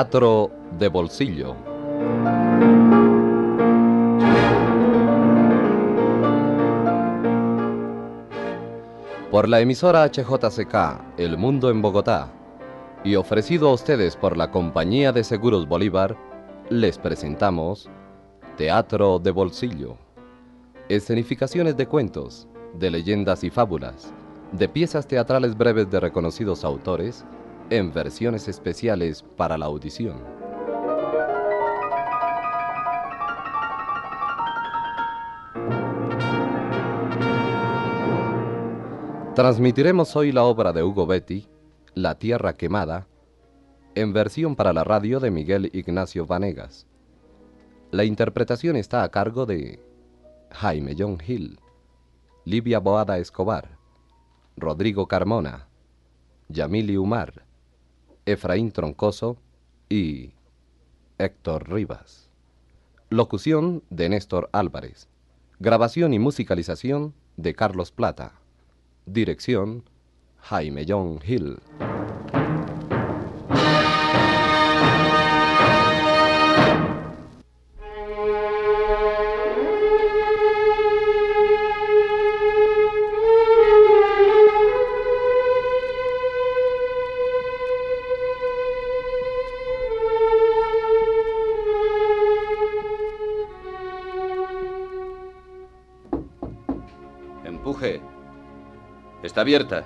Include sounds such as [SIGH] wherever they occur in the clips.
Teatro de Bolsillo. Por la emisora HJCK El Mundo en Bogotá y ofrecido a ustedes por la Compañía de Seguros Bolívar, les presentamos Teatro de Bolsillo. Escenificaciones de cuentos, de leyendas y fábulas, de piezas teatrales breves de reconocidos autores, en versiones especiales para la audición. Transmitiremos hoy la obra de Hugo Betty, La Tierra Quemada, en versión para la radio de Miguel Ignacio Vanegas. La interpretación está a cargo de Jaime John Hill, Livia Boada Escobar, Rodrigo Carmona, Yamili Umar, Efraín Troncoso y Héctor Rivas. Locución de Néstor Álvarez. Grabación y musicalización de Carlos Plata. Dirección Jaime John Hill. Está abierta.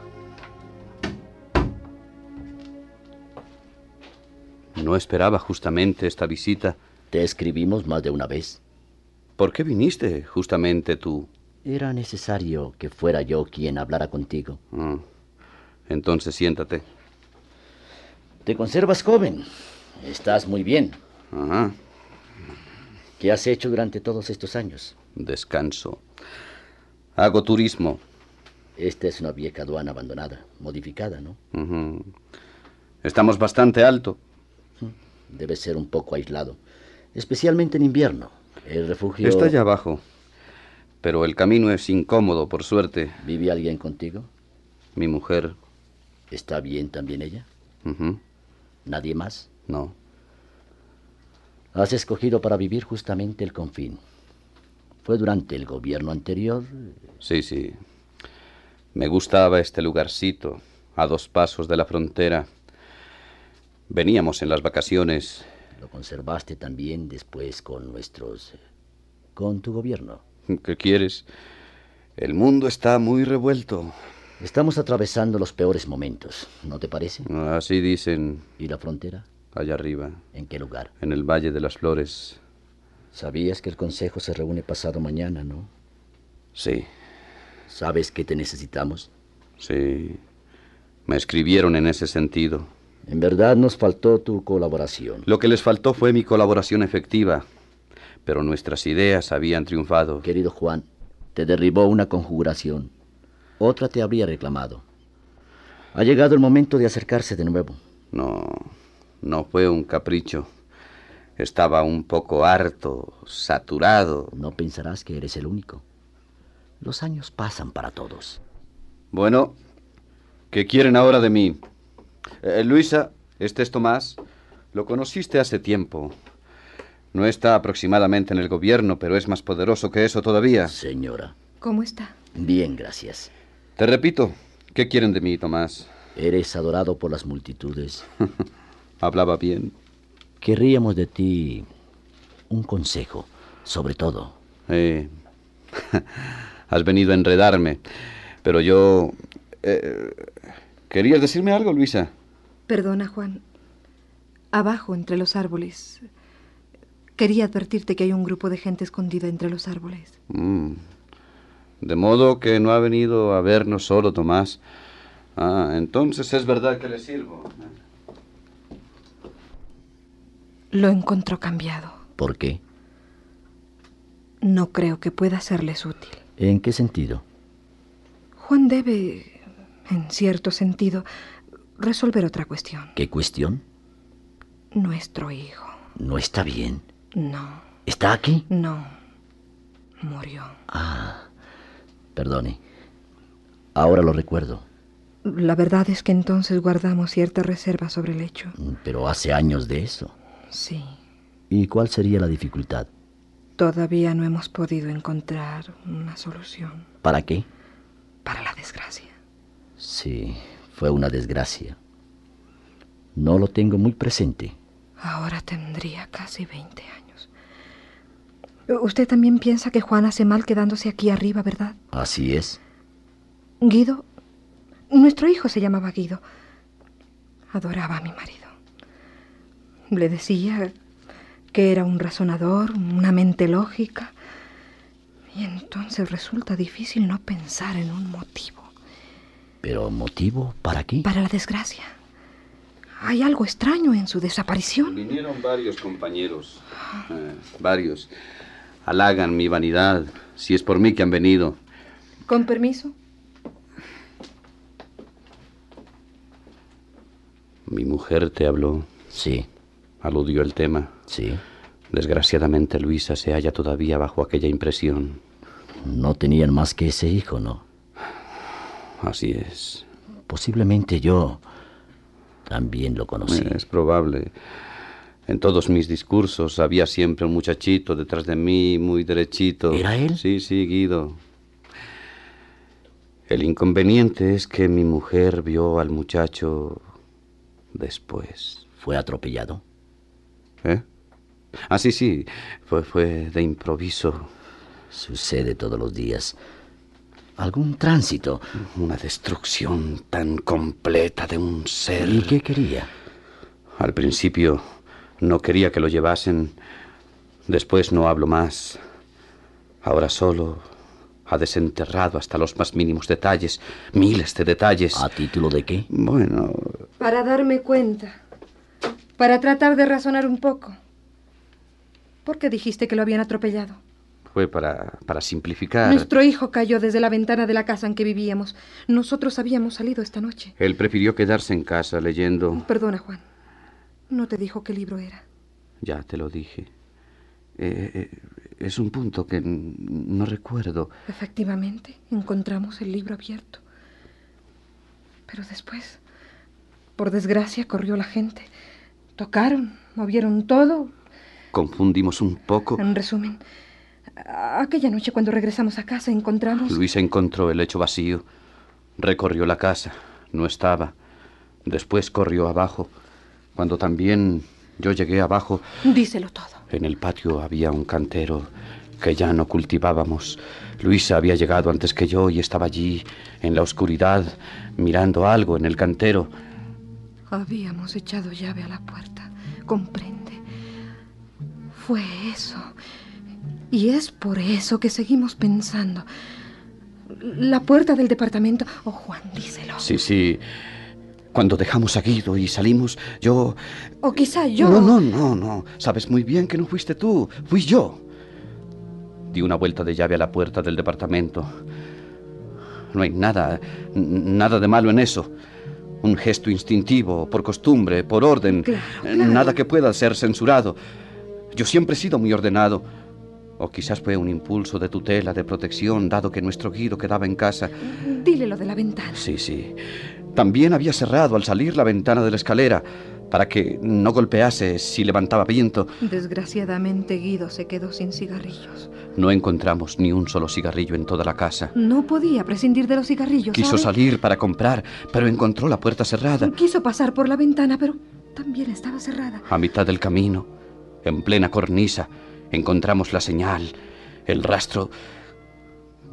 No esperaba justamente esta visita. Te escribimos más de una vez. ¿Por qué viniste justamente tú? Era necesario que fuera yo quien hablara contigo. Ah, entonces siéntate. Te conservas joven. Estás muy bien. Ajá. ¿Qué has hecho durante todos estos años? Descanso. Hago turismo. Esta es una vieja aduana abandonada, modificada, ¿no? Estamos bastante alto. Debe ser un poco aislado, especialmente en invierno. El refugio... Está allá abajo. Pero el camino es incómodo, por suerte. ¿Vive alguien contigo? Mi mujer. ¿Está bien también ella? ¿Nadie más? No. Has escogido para vivir justamente el confín. Fue durante el gobierno anterior. Sí, sí. Me gustaba este lugarcito, a dos pasos de la frontera. Veníamos en las vacaciones. Lo conservaste también después con nuestros... con tu gobierno. ¿Qué quieres? El mundo está muy revuelto. Estamos atravesando los peores momentos, ¿no te parece? Así dicen ¿Y la frontera? allá arriba, ¿En qué lugar? en el Valle de las Flores. Sabías que el consejo se reúne pasado mañana, ¿no? Sí, ¿Sabes que te necesitamos? sí. Me escribieron en ese sentido. En verdad nos faltó tu colaboración. Lo que les faltó fue mi colaboración efectiva. Pero nuestras ideas habían triunfado. Querido Juan, te derribó una conjuración. Otra te habría reclamado. Ha llegado el momento de acercarse de nuevo. No, no fue un capricho. Estaba un poco harto, saturado. No pensarás que eres el único. Los años pasan para todos. Bueno, ¿qué quieren ahora de mí? Eh, Luisa, este es Tomás. Lo conociste hace tiempo. No está aproximadamente en el gobierno, pero es más poderoso que eso todavía. Señora. ¿Cómo está? Bien, gracias. Te repito, ¿qué quieren de mí, Tomás? Eres adorado por las multitudes. [LAUGHS] Hablaba bien. Querríamos de ti un consejo, sobre todo. Eh, [LAUGHS] has venido a enredarme, pero yo... eh, ¿Querías decirme algo, Luisa? Perdona, Juan. Abajo, entre los árboles. Quería advertirte que hay un grupo de gente escondida entre los árboles. Mm. De modo que no ha venido a vernos solo, Tomás. Ah, entonces es verdad que le sirvo. Lo encontró cambiado. ¿Por qué? No creo que pueda serles útil. ¿En qué sentido? Juan debe, en cierto sentido, resolver otra cuestión. ¿Qué cuestión? Nuestro hijo. No está bien. No, ¿Está aquí? no. Murió. Ah, perdone. Ahora lo recuerdo. La verdad es que entonces guardamos cierta reserva sobre el hecho. Pero hace años de eso. Sí. ¿Y cuál sería la dificultad? Todavía no hemos podido encontrar una solución. ¿Para qué? Para la desgracia. Sí, fue una desgracia. No lo tengo muy presente. Ahora tendría casi 20 años. Usted también piensa que Juan hace mal quedándose aquí arriba, ¿verdad? Así es. Guido, nuestro hijo se llamaba Guido. Adoraba a mi marido. Le decía que era un razonador, una mente lógica. Y entonces resulta difícil no pensar en un motivo. ¿Pero motivo para qué? Para la desgracia. Hay algo extraño en su desaparición. Vinieron varios compañeros. eh, varios. Halagan mi vanidad, si es por mí que han venido. Con permiso. Mi mujer te habló, Sí, aludió el tema. sí. Desgraciadamente Luisa se halla todavía bajo aquella impresión. No tenían más que ese hijo, ¿no? Así es. Posiblemente yo también lo conocí. Es probable. En todos mis discursos había siempre un muchachito detrás de mí, muy derechito. ¿Era él? Sí, sí, Guido. El inconveniente es que mi mujer vio al muchacho después. ¿Fue atropellado? ¿Eh? Ah, sí, sí. Fue, fue de improviso. Sucede todos los días. ¿Algún tránsito? Una destrucción tan completa de un ser. ¿Y qué quería? Al principio no quería que lo llevasen. Después no hablo más. Ahora solo ha desenterrado hasta los más mínimos detalles, miles de detalles. ¿A título de qué? Bueno, Para darme cuenta. Para tratar de razonar un poco. ¿Por qué dijiste que lo habían atropellado? fue para, para simplificar. Nuestro hijo cayó desde la ventana de la casa en que vivíamos. Nosotros habíamos salido esta noche. Él prefirió quedarse en casa leyendo. Perdona, Juan. No te dijo qué libro era. Ya te lo dije. Eh, eh, es un punto que no recuerdo. Efectivamente, encontramos el libro abierto. Pero después, por desgracia, corrió la gente. Tocaron, movieron todo. Confundimos un poco. En resumen, aquella noche cuando regresamos a casa encontramos... Luisa encontró el lecho vacío. Recorrió la casa. No estaba. Después corrió abajo. Cuando también yo llegué abajo, Díselo todo. en el patio había un cantero que ya no cultivábamos. Luisa había llegado antes que yo y estaba allí, en la oscuridad, mirando algo en el cantero. Habíamos echado llave a la puerta. Comprende. Fue eso. Y es por eso que seguimos pensando. La puerta del departamento. Oh, Juan, díselo. Sí, sí. Cuando dejamos a Guido y salimos, yo... O quizá yo. No, no, no, no. Sabes muy bien que no fuiste tú, fui yo. Di una vuelta de llave a la puerta del departamento. No hay nada, nada de malo en eso. Un gesto instintivo, por costumbre, por orden. Claro, Eh, claro. Nada que pueda ser censurado. Yo siempre he sido muy ordenado. O quizás fue un impulso de tutela, de protección, dado que nuestro Guido quedaba en casa. Dile lo de la ventana. Sí, sí. También había cerrado al salir la ventana de la escalera para que no golpease si levantaba viento. Desgraciadamente, Guido se quedó sin cigarrillos. No encontramos ni un solo cigarrillo en toda la casa. No podía prescindir de los cigarrillos. Quiso ¿sabe? salir para comprar, pero encontró la puerta cerrada. Quiso pasar por la ventana, pero también estaba cerrada. A mitad del camino, en plena cornisa, encontramos la señal, el rastro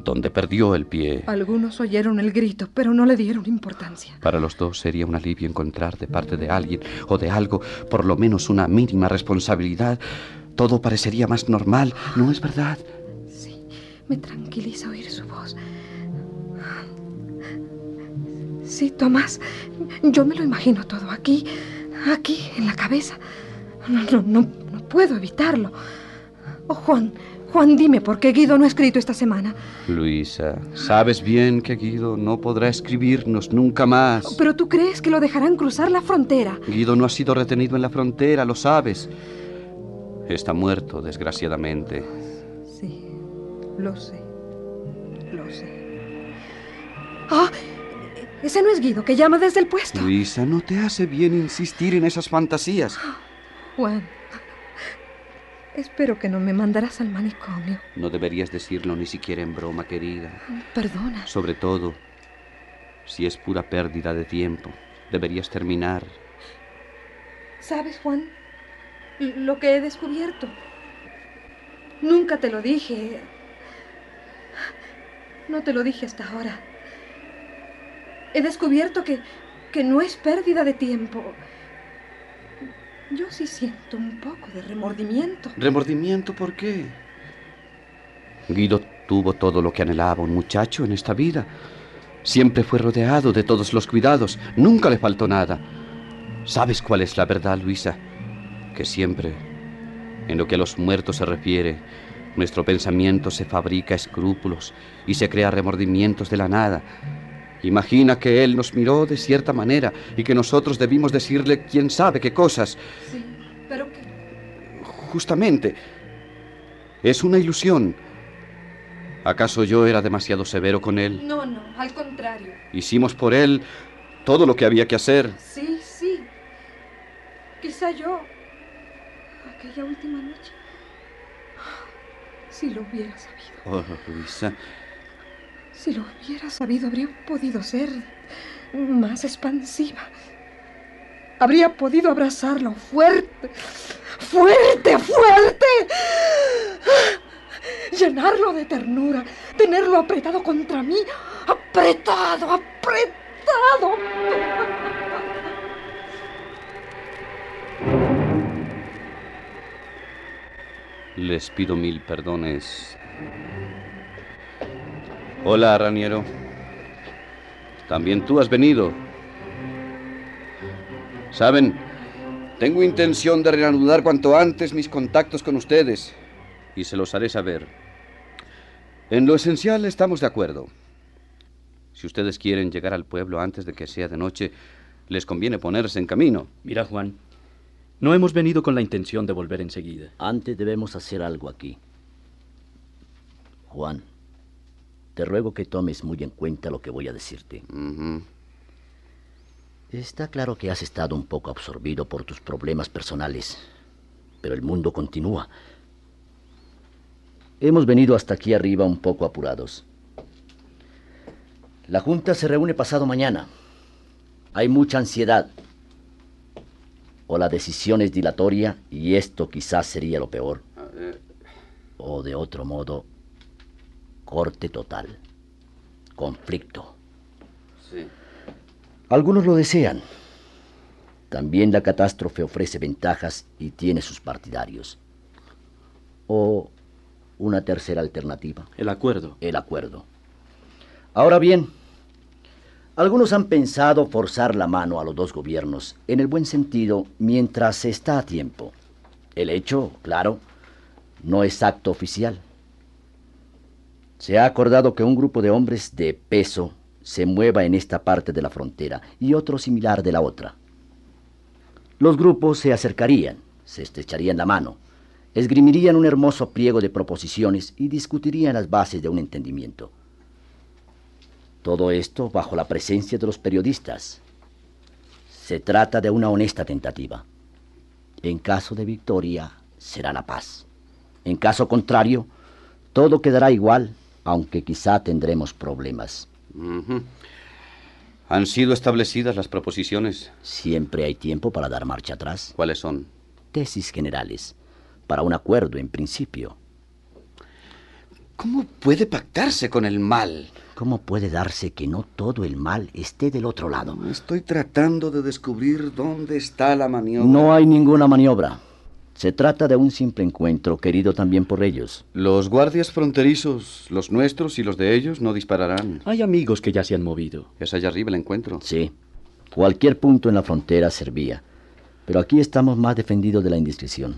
donde perdió el pie. Algunos oyeron el grito, pero no le dieron importancia. Para los dos sería un alivio encontrar de parte de alguien o de algo por lo menos una mínima responsabilidad. Todo parecería más normal, ¿no es verdad? Me tranquiliza oír su voz. Sí, Tomás, yo me lo imagino todo aquí, aquí, en la cabeza. No, no, no, no puedo evitarlo. Oh, Juan, Juan, dime por qué Guido no ha escrito esta semana. Luisa, sabes bien que Guido no podrá escribirnos nunca más. Pero tú crees que lo dejarán cruzar la frontera. Guido no ha sido retenido en la frontera, lo sabes. Está muerto, desgraciadamente. Lo sé, lo sé. Ah, Ese no es Guido, que llama desde el puesto. Luisa, no te hace bien insistir en esas fantasías. Juan, espero que no me mandarás al manicomio. No deberías decirlo ni siquiera en broma, querida. Perdona. Sobre todo, si es pura pérdida de tiempo, deberías terminar. ¿Sabes, Juan? Lo que he descubierto. Nunca te lo dije. No te lo dije hasta ahora. He descubierto que, que no es pérdida de tiempo. Yo sí siento un poco de remordimiento. ¿Remordimiento por qué? Guido tuvo todo lo que anhelaba un muchacho en esta vida. Siempre fue rodeado de todos los cuidados. Nunca le faltó nada. ¿Sabes cuál es la verdad, Luisa? Que siempre, en lo que a los muertos se refiere, nuestro pensamiento se fabrica escrúpulos y se crea remordimientos de la nada. Imagina que él nos miró de cierta manera y que nosotros debimos decirle quién sabe qué cosas. Sí, pero que... Justamente. Es una ilusión. ¿Acaso yo era demasiado severo con él? No, no, al contrario. Hicimos por él todo lo que había que hacer. Sí, sí. Quizá yo, aquella última noche, si lo hubiera sabido. Oh, Luisa. Si lo hubiera sabido, habría podido ser más expansiva. Habría podido abrazarlo fuerte, fuerte, fuerte. Llenarlo de ternura, tenerlo apretado contra mí, apretado, apretado. Les pido mil perdones. Hola, Raniero. También tú has venido. Saben, tengo intención de reanudar cuanto antes mis contactos con ustedes y se los haré saber. En lo esencial estamos de acuerdo. Si ustedes quieren llegar al pueblo antes de que sea de noche, les conviene ponerse en camino. Mira, Juan, no hemos venido con la intención de volver enseguida. Antes debemos hacer algo aquí. Juan, te ruego que tomes muy en cuenta lo que voy a decirte. Está claro que has estado un poco absorbido por tus problemas personales, pero el mundo continúa. Hemos venido hasta aquí arriba un poco apurados. La Junta se reúne pasado mañana. Hay mucha ansiedad. O la decisión es dilatoria y esto quizás sería lo peor. O de otro modo, corte total. Conflicto. Sí. Algunos lo desean. También la catástrofe ofrece ventajas y tiene sus partidarios. O una tercera alternativa, El acuerdo. el acuerdo. Ahora bien, algunos han pensado forzar la mano a los dos gobiernos en el buen sentido mientras se está a tiempo. El hecho, claro, no es acto oficial. Se ha acordado que un grupo de hombres de peso se mueva en esta parte de la frontera y otro similar de la otra. Los grupos se acercarían, se estrecharían la mano, esgrimirían un hermoso pliego de proposiciones y discutirían las bases de un entendimiento. Todo esto bajo la presencia de los periodistas. Se trata de una honesta tentativa. En caso de victoria, será la paz. En caso contrario, todo quedará igual, aunque quizá tendremos problemas. ¿Han sido establecidas las proposiciones? Siempre hay tiempo para dar marcha atrás. ¿Cuáles son? Tesis generales, para un acuerdo en principio. ¿Cómo puede pactarse con el mal? ¿Cómo puede darse que no todo el mal esté del otro lado? Estoy tratando de descubrir dónde está la maniobra. No hay ninguna maniobra. Se trata de un simple encuentro querido también por ellos. Los guardias fronterizos, los nuestros y los de ellos, no dispararán. Hay amigos que ya se han movido. Es allá arriba el encuentro. Sí, cualquier punto en la frontera servía. Pero aquí estamos más defendidos de la indiscreción.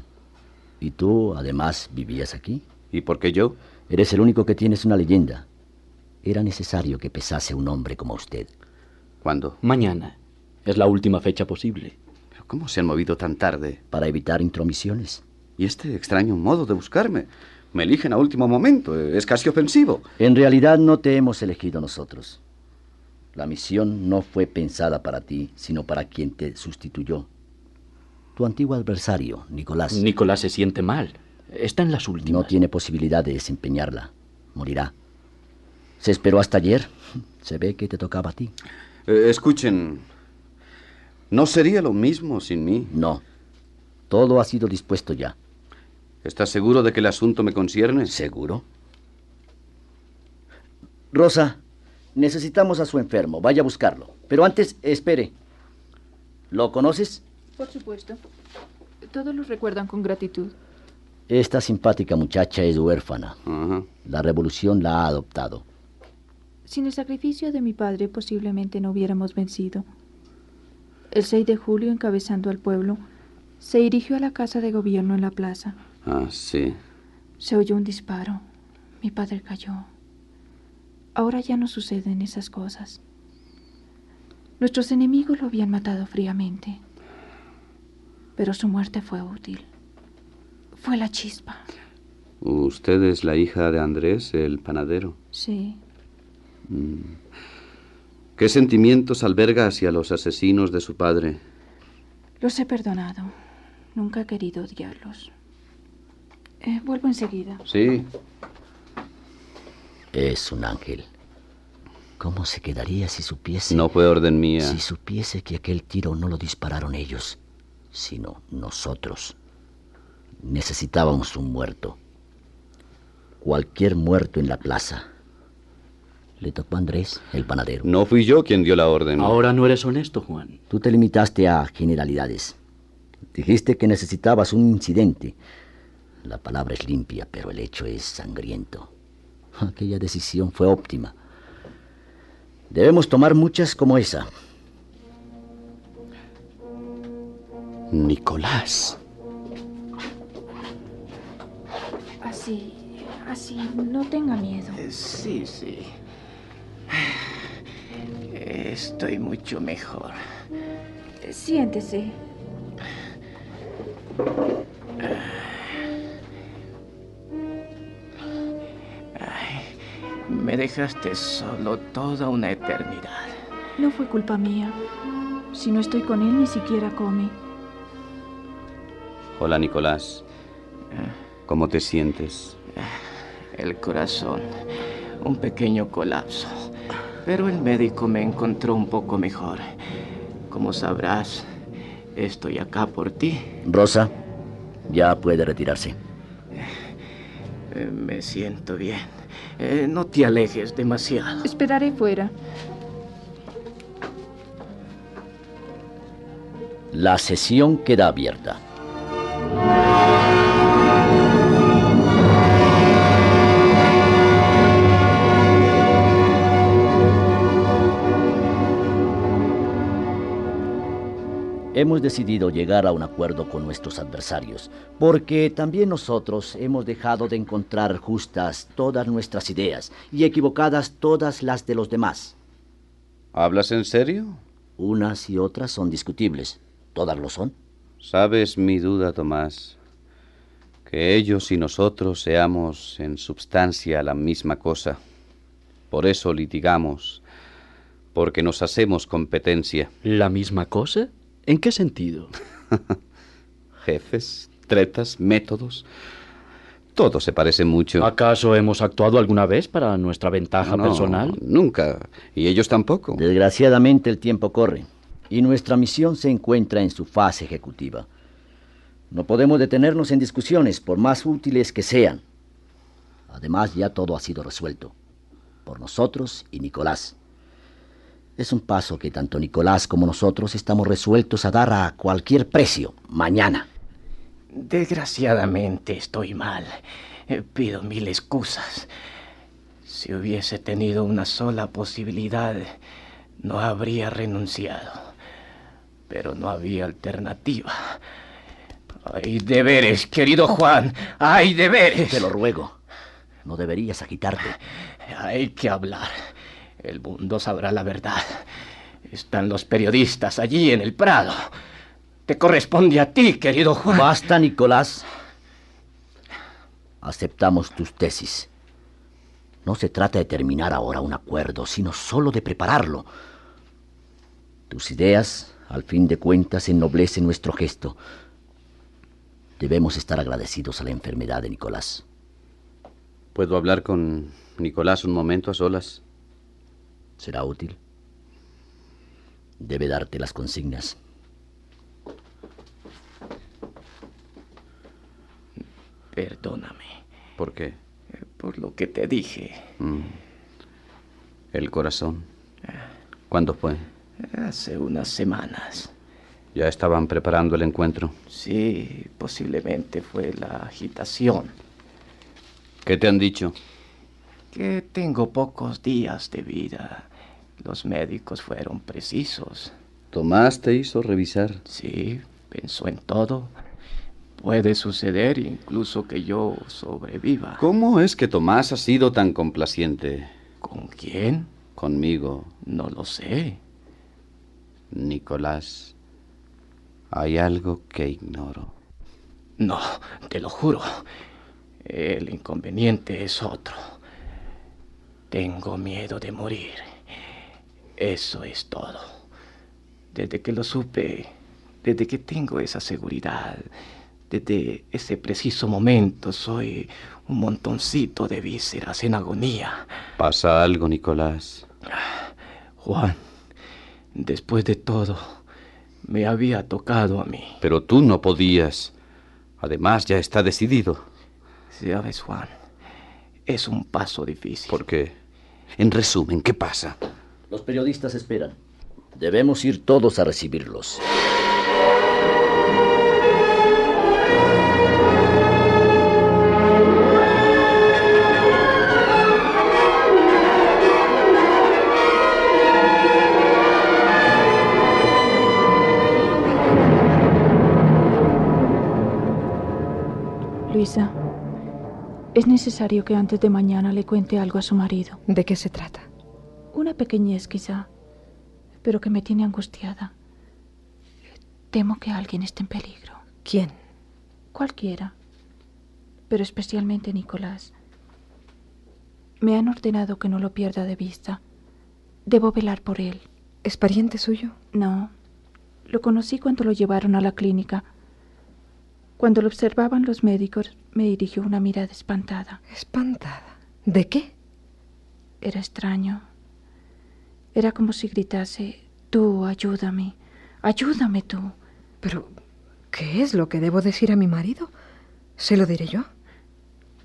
¿Y tú, además, vivías aquí? ¿Y por qué yo? Eres el único que tienes una leyenda. Era necesario que pesase un hombre como usted. ¿Cuándo? Mañana. Es la última fecha posible. ¿Pero cómo se han movido tan tarde? Para evitar intromisiones. Y este extraño modo de buscarme. Me eligen a último momento. Es casi ofensivo. En realidad no te hemos elegido nosotros. La misión no fue pensada para ti, sino para quien te sustituyó. Tu antiguo adversario, Nicolás. Nicolás se siente mal. Está en las últimas. No tiene posibilidad de desempeñarla. Morirá. Se esperó hasta ayer. Se ve que te tocaba a ti. Eh, escuchen, ¿no sería lo mismo sin mí? No. Todo ha sido dispuesto ya. ¿Estás seguro de que el asunto me concierne? ¿Seguro? Rosa, necesitamos a su enfermo. Vaya a buscarlo. Pero antes, espere. ¿Lo conoces? Por supuesto. Todos lo recuerdan con gratitud. Esta simpática muchacha es huérfana. La revolución la ha adoptado. Sin el sacrificio de mi padre posiblemente no hubiéramos vencido. El 6 de julio, encabezando al pueblo, se dirigió a la casa de gobierno en la plaza. Ah, sí. Se oyó un disparo. Mi padre cayó. Ahora ya no suceden esas cosas. Nuestros enemigos lo habían matado fríamente. Pero su muerte fue útil. Fue la chispa. ¿Usted es la hija de Andrés, el panadero? Sí. ¿Qué sentimientos alberga hacia los asesinos de su padre? Los he perdonado. Nunca he querido odiarlos. Eh, vuelvo enseguida. Sí. Es un ángel. ¿Cómo se quedaría si supiese? No fue orden mía. Si supiese que aquel tiro no lo dispararon ellos, sino nosotros. Necesitábamos un muerto. Cualquier muerto en la plaza. Le tocó a Andrés, el panadero. No fui yo quien dio la orden. Ahora no eres honesto, Juan. Tú te limitaste a generalidades. Dijiste que necesitabas un incidente. La palabra es limpia, pero el hecho es sangriento. Aquella decisión fue óptima. Debemos tomar muchas como esa. Nicolás. Así, así, no tenga miedo. Sí, sí. Estoy mucho mejor. Siéntese. Ay, me dejaste solo toda una eternidad. No fue culpa mía. Si no estoy con él, ni siquiera come. Hola, Nicolás. ¿Cómo te sientes? El corazón. Un pequeño colapso. Pero el médico me encontró un poco mejor. Como sabrás, estoy acá por ti. Rosa, ya puede retirarse. Eh, Me siento bien. Eh, no te alejes demasiado. Esperaré fuera. La sesión queda abierta. Hemos decidido llegar a un acuerdo con nuestros adversarios, porque también nosotros hemos dejado de encontrar justas todas nuestras ideas y equivocadas todas las de los demás. ¿Hablas en serio? Unas y otras son discutibles. ¿Todas lo son? Sabes mi duda, Tomás. Que ellos y nosotros seamos en substancia la misma cosa. Por eso litigamos, porque nos hacemos competencia. ¿La misma cosa? ¿En qué sentido? [LAUGHS] Jefes, tretas, métodos. Todo se parece mucho. ¿Acaso hemos actuado alguna vez para nuestra ventaja No, personal? Nunca. Y ellos tampoco. Desgraciadamente el tiempo corre y nuestra misión se encuentra en su fase ejecutiva. No podemos detenernos en discusiones, por más útiles que sean. Además, ya todo ha sido resuelto, por nosotros y Nicolás. Es un paso que tanto Nicolás como nosotros estamos resueltos a dar a cualquier precio, mañana. Desgraciadamente estoy mal. Eh, Pido mil excusas. Si hubiese tenido una sola posibilidad, no habría renunciado. Pero no había alternativa. Hay deberes, querido Juan. Hay deberes. Te lo ruego. No deberías agitarte. Hay que hablar. El mundo sabrá la verdad. Están los periodistas allí en el Prado. Te corresponde a ti, querido Juan. Basta, Nicolás. Aceptamos tus tesis. No se trata de terminar ahora un acuerdo, sino solo de prepararlo. Tus ideas, al fin de cuentas, ennoblecen nuestro gesto. Debemos estar agradecidos a la enfermedad de Nicolás. ¿Puedo hablar con Nicolás un momento a solas? ¿Será útil? Debe darte las consignas. Perdóname. ¿Por qué? Por lo que te dije. Mm. El corazón. ¿Cuándo fue? Hace unas semanas. Ya estaban preparando el encuentro. Sí, posiblemente fue la agitación. ¿Qué te han dicho? Que tengo pocos días de vida. Los médicos fueron precisos. Tomás te hizo revisar. Sí, pensó en todo. Puede suceder incluso que yo sobreviva. ¿Cómo es que Tomás ha sido tan complaciente? ¿Con quién? Conmigo. No lo sé. Nicolás, hay algo que ignoro. No, te lo juro. El inconveniente es otro. Tengo miedo de morir. Eso es todo. Desde que lo supe, desde que tengo esa seguridad, desde ese preciso momento soy un montoncito de vísceras en agonía. ¿Pasa algo, Nicolás? Juan, después de todo, me había tocado a mí. Pero tú no podías. Además, ya está decidido. Sabes, Juan, es un paso difícil. ¿Por qué? En resumen, ¿qué pasa? Los periodistas esperan. Debemos ir todos a recibirlos. Luisa, es necesario que antes de mañana le cuente algo a su marido. ¿De qué se trata? Una pequeñez quizá, pero que me tiene angustiada. Temo que alguien esté en peligro. ¿Quién? Cualquiera, pero especialmente Nicolás. Me han ordenado que no lo pierda de vista. Debo velar por él. ¿Es pariente suyo? No. Lo conocí cuando lo llevaron a la clínica. Cuando lo observaban los médicos, me dirigió una mirada espantada. ¿Espantada? ¿De qué? Era extraño. Era como si gritase, tú, ayúdame, ayúdame tú. Pero, ¿qué es lo que debo decir a mi marido? ¿Se lo diré yo?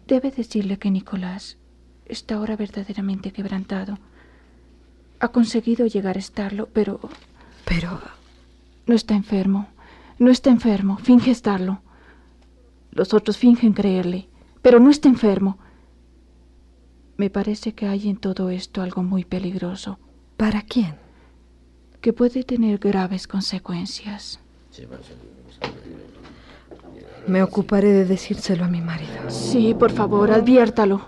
Debe decirle que Nicolás está ahora verdaderamente quebrantado. Ha conseguido llegar a estarlo, pero... Pero... No está enfermo. No está enfermo. Finge estarlo. Los otros fingen creerle, pero no está enfermo. Me parece que hay en todo esto algo muy peligroso. ¿Para quién? Que puede tener graves consecuencias. Me ocuparé de decírselo a mi marido. Sí, por favor, adviértalo.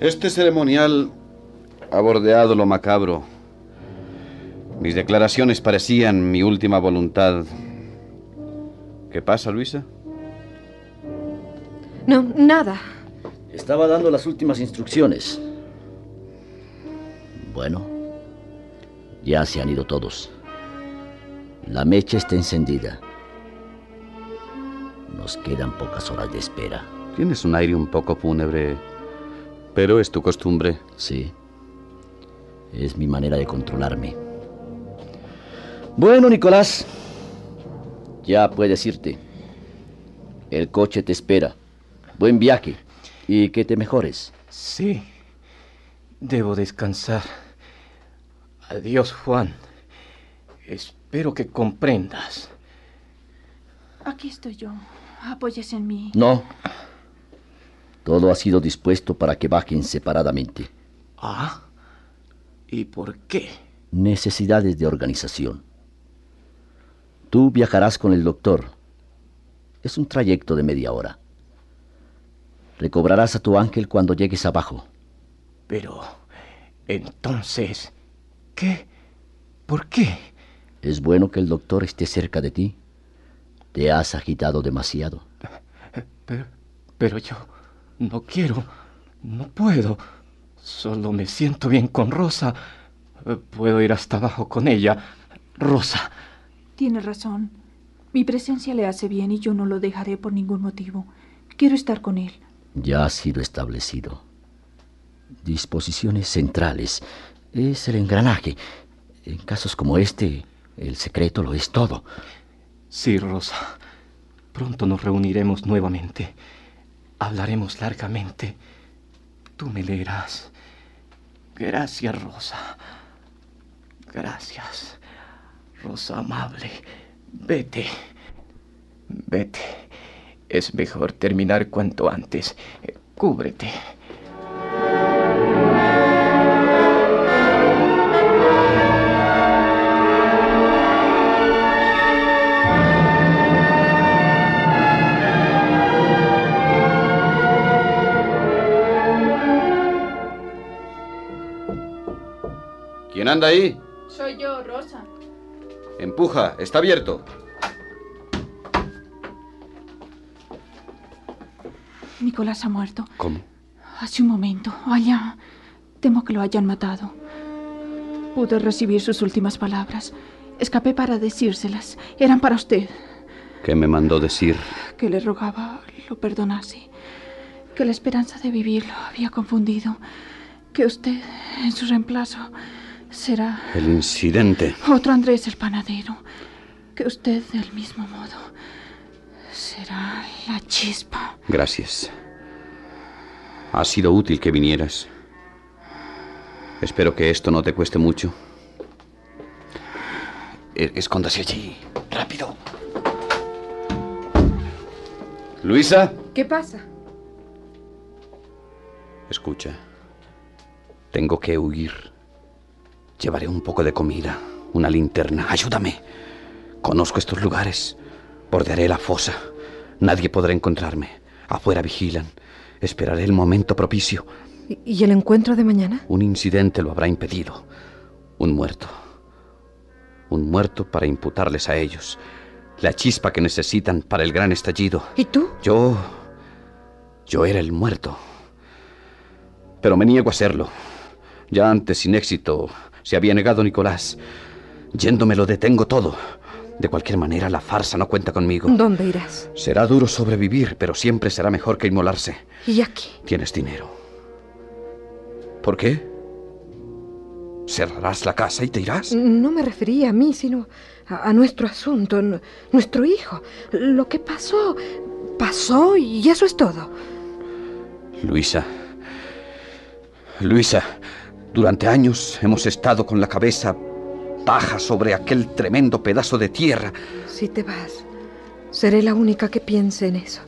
Este ceremonial ha bordeado lo macabro. Mis declaraciones parecían mi última voluntad. ¿Qué pasa, Luisa? No, nada. Estaba dando las últimas instrucciones. Bueno, ya se han ido todos. La mecha está encendida. Nos quedan pocas horas de espera. Tienes un aire un poco fúnebre, pero es tu costumbre. Sí. Es mi manera de controlarme. Bueno, Nicolás. Ya puedes irte. El coche te espera. Buen viaje. Y que te mejores. Sí. Debo descansar. Adiós, Juan. Espero que comprendas. Aquí estoy yo. Apóyese en mí. No. Todo ha sido dispuesto para que bajen separadamente. Ah. ¿Y por qué? Necesidades de organización. Tú viajarás con el doctor. Es un trayecto de media hora. Recobrarás a tu ángel cuando llegues abajo. Pero, entonces, ¿qué? ¿Por qué? Es bueno que el doctor esté cerca de ti. Te has agitado demasiado. Pero, Pero yo no quiero, no puedo. Solo me siento bien con Rosa. Puedo ir hasta abajo con ella. Rosa. Tiene razón. Mi presencia le hace bien y yo no lo dejaré por ningún motivo. Quiero estar con él. Ya ha sido establecido. Disposiciones centrales. Es el engranaje. En casos como este, el secreto lo es todo. Sí, Rosa. Pronto nos reuniremos nuevamente. Hablaremos largamente. Tú me leerás. Gracias, Rosa. Gracias. Rosa amable. Vete. Vete. Es mejor terminar cuanto antes. Eh, Cúbrete. ¿Quién anda ahí? Soy yo, Rosa. Empuja, está abierto. Nicolás ha muerto. ¿Cómo? Hace un momento, allá. Temo que lo hayan matado. Pude recibir sus últimas palabras. Escapé para decírselas. Eran para usted. ¿Qué me mandó decir? Que le rogaba lo perdonase. Que la esperanza de vivir lo había confundido. Que usted, en su reemplazo, será El incidente. otro Andrés el panadero. Que usted, del mismo modo, será la chispa. Gracias. Ha sido útil que vinieras. Espero que esto no te cueste mucho. E- Escóndase allí. Rápido. Luisa. ¿Qué pasa? Escucha. Tengo que huir. Llevaré un poco de comida, una linterna. Ayúdame. Conozco estos lugares. Bordearé la fosa. Nadie podrá encontrarme. Afuera vigilan. Esperaré el momento propicio. ¿Y, el encuentro de mañana? Un incidente lo habrá impedido. Un muerto. Un muerto para imputarles a ellos. La chispa que necesitan para el gran estallido. ¿Y tú? Yo... Yo era el muerto. Pero me niego a serlo. Ya antes, sin éxito, se había negado Nicolás. Yéndome lo detengo todo. De cualquier manera, la farsa no cuenta conmigo. ¿Dónde irás? Será duro sobrevivir, pero siempre será mejor que inmolarse. ¿Y aquí? Tienes dinero. ¿Por qué? ¿Cerrarás la casa y te irás? No me refería a mí, sino a, a nuestro asunto, nuestro hijo. Lo que pasó, pasó y eso es todo. Luisa. Luisa, durante años hemos estado con la cabeza baja sobre aquel tremendo pedazo de tierra. Si te vas, seré la única que piense en eso.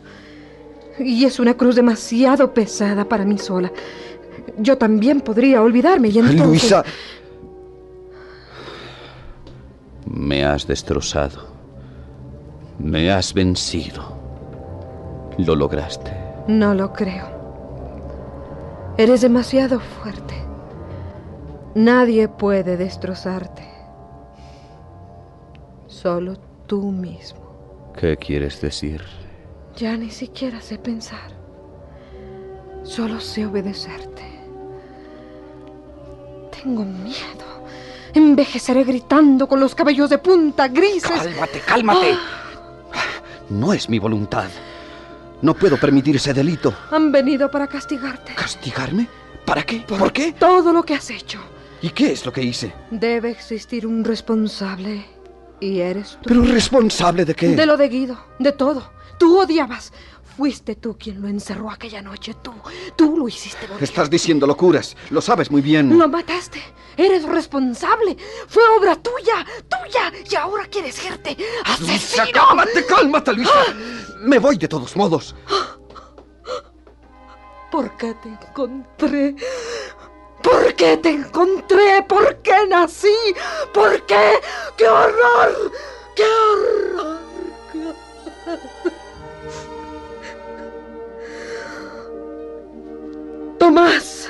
Y es una cruz demasiado pesada para mí sola. Yo también podría olvidarme y entonces... Luisa. Me has destrozado. Me has vencido. Lo lograste. No lo creo. Eres demasiado fuerte. Nadie puede destrozarte. Solo tú mismo. ¿Qué quieres decir? Ya ni siquiera sé pensar. Solo sé obedecerte. Tengo miedo. Envejeceré gritando con los cabellos de punta, grises. Cálmate, cálmate. No es mi voluntad. No puedo permitir ese delito. Han venido para castigarte. ¿Castigarme? ¿Para qué? ¿Por qué? Todo lo que has hecho. ¿Y qué es lo que hice? Debe existir un responsable. Y eres tú. ¿Pero responsable de qué? De lo de Guido, de todo. Tú odiabas. Fuiste tú quien lo encerró aquella noche. Tú, tú lo hiciste morir. Estás diciendo locuras. Lo sabes muy bien. Lo mataste. Eres responsable. Fue obra tuya, tuya. Y ahora quieres irte. Luisa, ¡Asesino! cálmate, cálmate, Luisa. Me voy de todos modos. ¿Por qué te encontré? ¿Por qué te encontré? ¿Por qué nací? ¿Por qué? ¡Qué horror! ¡Qué horror! ¡Qué [LAUGHS] horror! Tomás,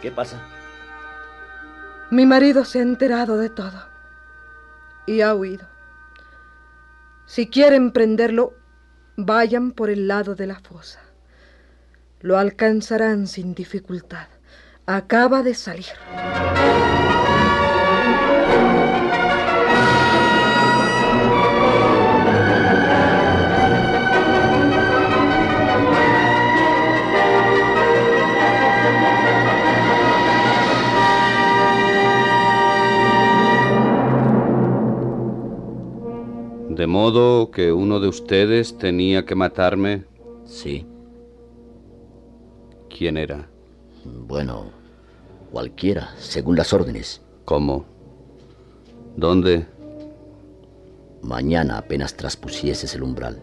¿Qué pasa? mi marido se ha enterado de todo y ha huido. Si quieren prenderlo, vayan por el lado de la fosa. Lo alcanzarán sin dificultad. Acaba de salir. De modo que uno de ustedes tenía que matarme. Sí. ¿Quién era? Bueno, cualquiera, según las órdenes. ¿Cómo? ¿Dónde? Mañana apenas traspusieses el umbral.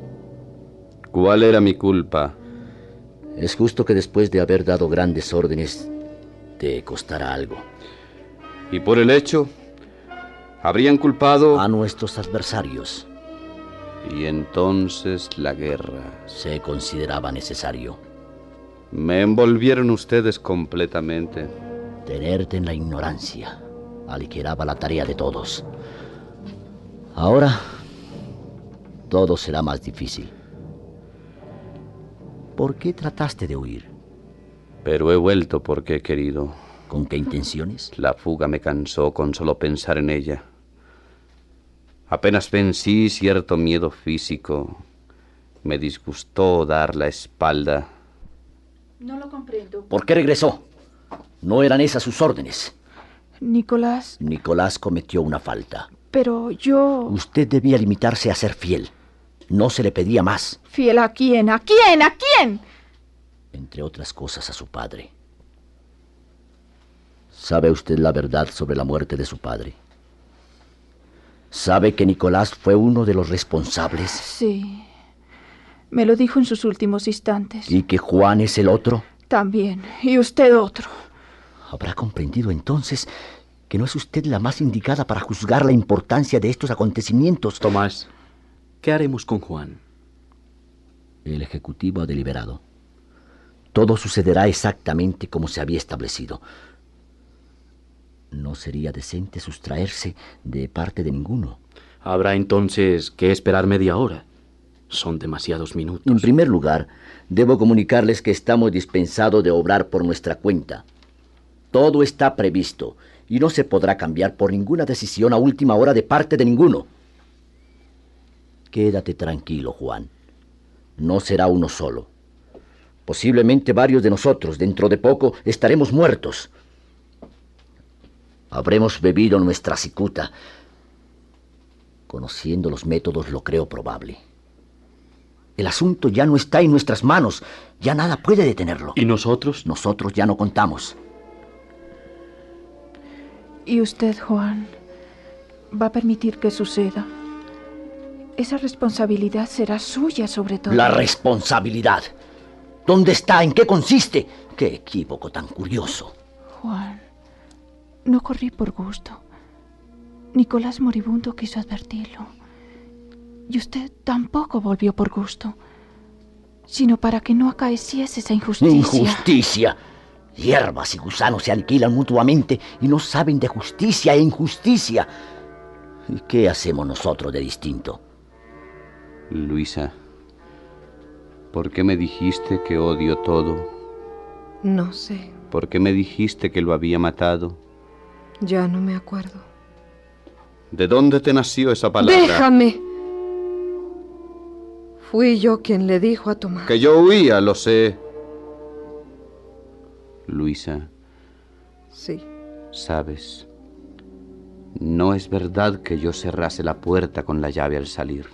¿Cuál era mi culpa? Es justo que después de haber dado grandes órdenes te costara algo. ¿Y por el hecho? ¿Habrían culpado? A nuestros adversarios. Y entonces la guerra. Se consideraba necesario. Me envolvieron ustedes completamente. Tenerte en la ignorancia aligeraba la tarea de todos. Ahora todo será más difícil. ¿Por qué trataste de huir? Pero he vuelto porque he querido. ¿Con qué intenciones? La fuga me cansó con solo pensar en ella. Apenas vencí cierto miedo físico. Me disgustó dar la espalda. No lo comprendo. ¿Por qué regresó? No eran esas sus órdenes. Nicolás, Nicolás cometió una falta. pero yo... Usted debía limitarse a ser fiel. No se le pedía más, ¿Fiel a quién? ¿A quién? ¿A quién? entre otras cosas, a su padre. ¿Sabe usted la verdad sobre la muerte de su padre? ¿Sabe que Nicolás fue uno de los responsables Sí. Me lo dijo en sus últimos instantes. y que Juan es el otro? También. Y usted otro. Habrá comprendido entonces que no es usted la más indicada para juzgar la importancia de estos acontecimientos. Tomás, ¿qué haremos con Juan? El Ejecutivo ha deliberado. Todo sucederá exactamente como se había establecido. No sería decente sustraerse de parte de ninguno. Habrá entonces que esperar media hora. Son demasiados minutos. En primer lugar, debo comunicarles que estamos dispensados de obrar por nuestra cuenta. Todo está previsto y no se podrá cambiar por ninguna decisión a última hora de parte de ninguno. Quédate tranquilo, Juan. No será uno solo. Posiblemente varios de nosotros dentro de poco estaremos muertos. Habremos bebido nuestra cicuta. Conociendo los métodos lo creo probable. El asunto ya no está en nuestras manos. Ya nada puede detenerlo. ¿Y nosotros? Nosotros ya no contamos. ¿Y usted, Juan, va a permitir que suceda? Esa responsabilidad será suya sobre todo. La responsabilidad. ¿Dónde está? ¿En qué consiste? Qué equívoco tan curioso. Juan, no corrí por gusto. Nicolás moribundo quiso advertirlo. Y usted tampoco volvió por gusto, sino para que no acaeciese esa injusticia. Injusticia. Hierbas y gusanos se alquilan mutuamente y no saben de justicia e injusticia. ¿Y qué hacemos nosotros de distinto? Luisa, ¿por qué me dijiste que odio todo? No sé, ¿Por qué me dijiste que lo había matado? ya no me acuerdo. ¿De dónde te nació esa palabra? ¡Déjame! Fui yo quien le dijo a Tomás. Que yo huía, lo sé. Luisa, Sí, sabes, no es verdad que yo cerrase la puerta con la llave al salir.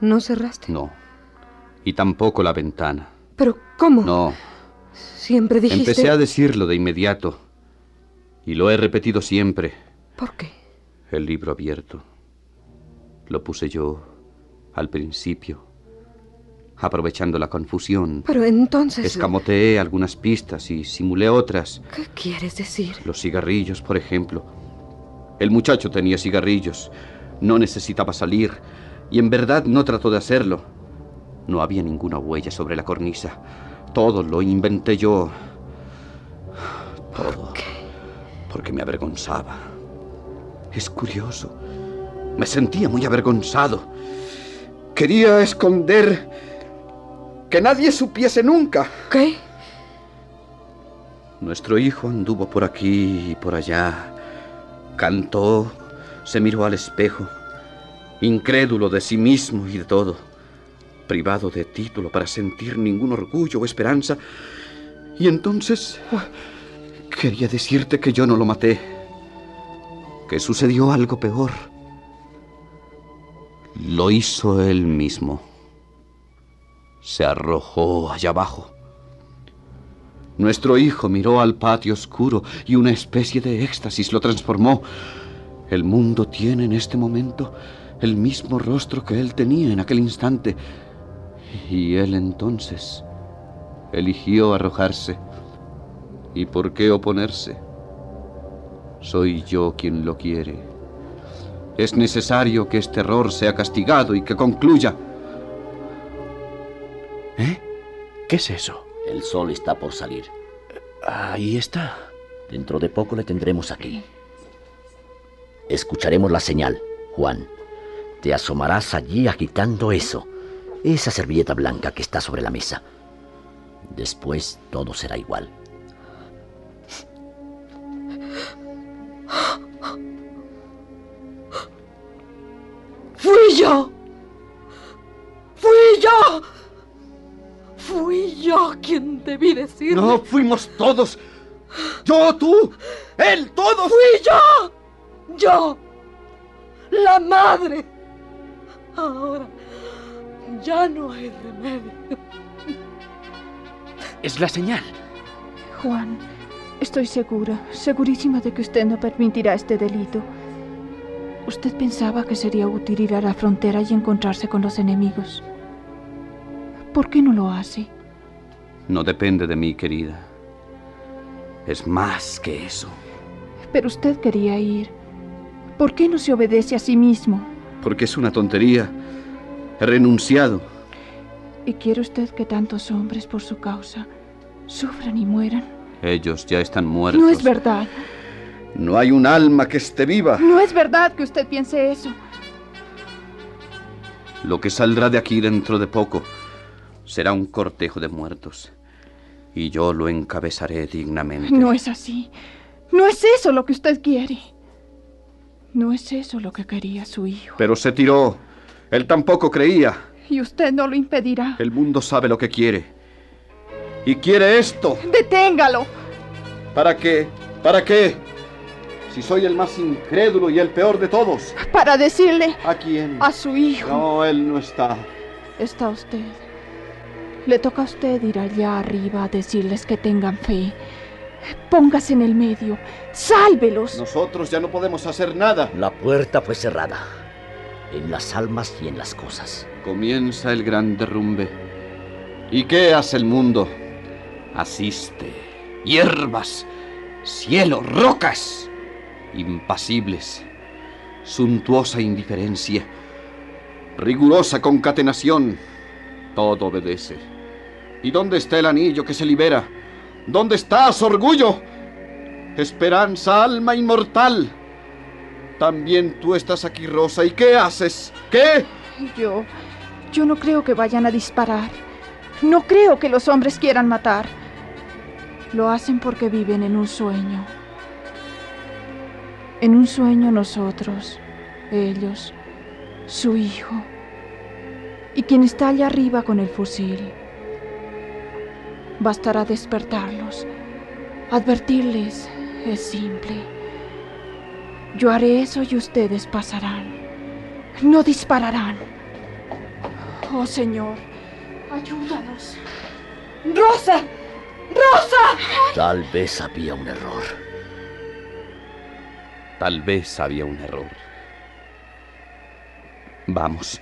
¿no cerraste? No. Y tampoco la ventana. ¿Pero cómo? No. Siempre dijiste... Empecé a decirlo de inmediato. Y lo he repetido siempre. ¿Por qué? El libro abierto. Lo puse yo al principio. Aprovechando la confusión. Pero entonces... Escamoteé algunas pistas y simulé otras. ¿Qué quieres decir? Los cigarrillos, por ejemplo. El muchacho tenía cigarrillos. No necesitaba salir. Y en verdad no trató de hacerlo. No había ninguna huella sobre la cornisa. Todo lo inventé yo. Todo. Porque me avergonzaba. Es curioso. Me sentía muy avergonzado. Quería esconder que nadie supiese nunca. ¿Qué? Nuestro hijo anduvo por aquí y por allá. Cantó, se miró al espejo, incrédulo de sí mismo y de todo, privado de título para sentir ningún orgullo o esperanza. Y entonces quería decirte que yo no lo maté, que sucedió algo peor. Lo hizo él mismo se arrojó allá abajo. Nuestro hijo miró al patio oscuro y una especie de éxtasis lo transformó. El mundo tiene en este momento el mismo rostro que él tenía en aquel instante. Y él entonces eligió arrojarse. ¿Y por qué oponerse? Soy yo quien lo quiere. Es necesario que este error sea castigado y que concluya. ¿Eh? ¿Qué es eso? El sol está por salir. Ahí está. Dentro de poco le tendremos aquí. Escucharemos la señal, Juan. Te asomarás allí agitando eso, esa servilleta blanca que está sobre la mesa. Después todo será igual. ¡Fui yo! ¡Fui yo! Fui yo quien debí decir. No, fuimos todos. Yo, tú, él, todos. Fui yo. Yo. La madre. Ahora ya no hay remedio. Es la señal. Juan, estoy segura, segurísima de que usted no permitirá este delito. Usted pensaba que sería útil ir a la frontera y encontrarse con los enemigos. ¿Por qué no lo hace? No depende de mí, querida. Es más que eso. Pero usted quería ir. ¿Por qué no se obedece a sí mismo? Porque es una tontería. He renunciado. ¿Y quiere usted que tantos hombres por su causa sufran y mueran? Ellos ya están muertos. No es verdad. No hay un alma que esté viva. No es verdad que usted piense eso. Lo que saldrá de aquí dentro de poco será un cortejo de muertos. Y yo lo encabezaré dignamente. No es así. No es eso lo que usted quiere. No es eso lo que quería su hijo. Pero se tiró. Él tampoco creía. Y usted no lo impedirá. El mundo sabe lo que quiere. Y quiere esto. Deténgalo. ¿Para qué? ¿Para qué? Si soy el más incrédulo y el peor de todos. Para decirle ¿A quién? a su hijo. No, él no está. Está usted. Le toca a usted ir allá arriba a decirles que tengan fe. Póngase en el medio. Sálvelos. Nosotros ya no podemos hacer nada. La puerta fue cerrada. En las almas y en las cosas. Comienza el gran derrumbe. ¿Y qué hace el mundo? Asiste. Hierbas, cielo, rocas. Impasibles. Suntuosa indiferencia. Rigurosa concatenación. Todo obedece. ¿Y dónde está el anillo que se libera? ¿Dónde está su orgullo? Esperanza, alma inmortal. También tú estás aquí, Rosa. ¿Y qué haces? ¿Qué? Yo. Yo no creo que vayan a disparar. No creo que los hombres quieran matar. Lo hacen porque viven en un sueño. En un sueño nosotros, ellos, su hijo, y quien está allá arriba con el fusil. Bastará despertarlos, advertirles, es simple. Yo haré eso y ustedes pasarán. No dispararán. Oh Señor, ayúdanos. Rosa, Rosa. Tal vez había un error. Tal vez había un error. Vamos.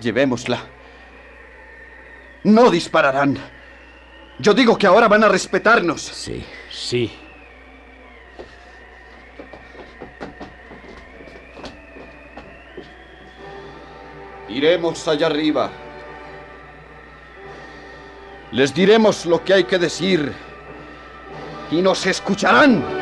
Llevémosla. No dispararán. Yo digo que ahora van a respetarnos. Sí. Sí. Iremos allá arriba. Les diremos lo que hay que decir. Y nos escucharán.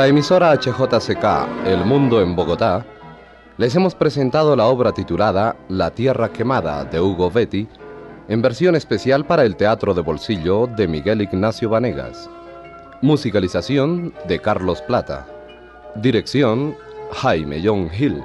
La emisora HJCK El Mundo en Bogotá, les hemos presentado la obra titulada La Tierra Quemada de Hugo Betty, en versión especial para el Teatro de Bolsillo de Miguel Ignacio Vanegas. Musicalización de Carlos Plata. Dirección Jaime John Hill.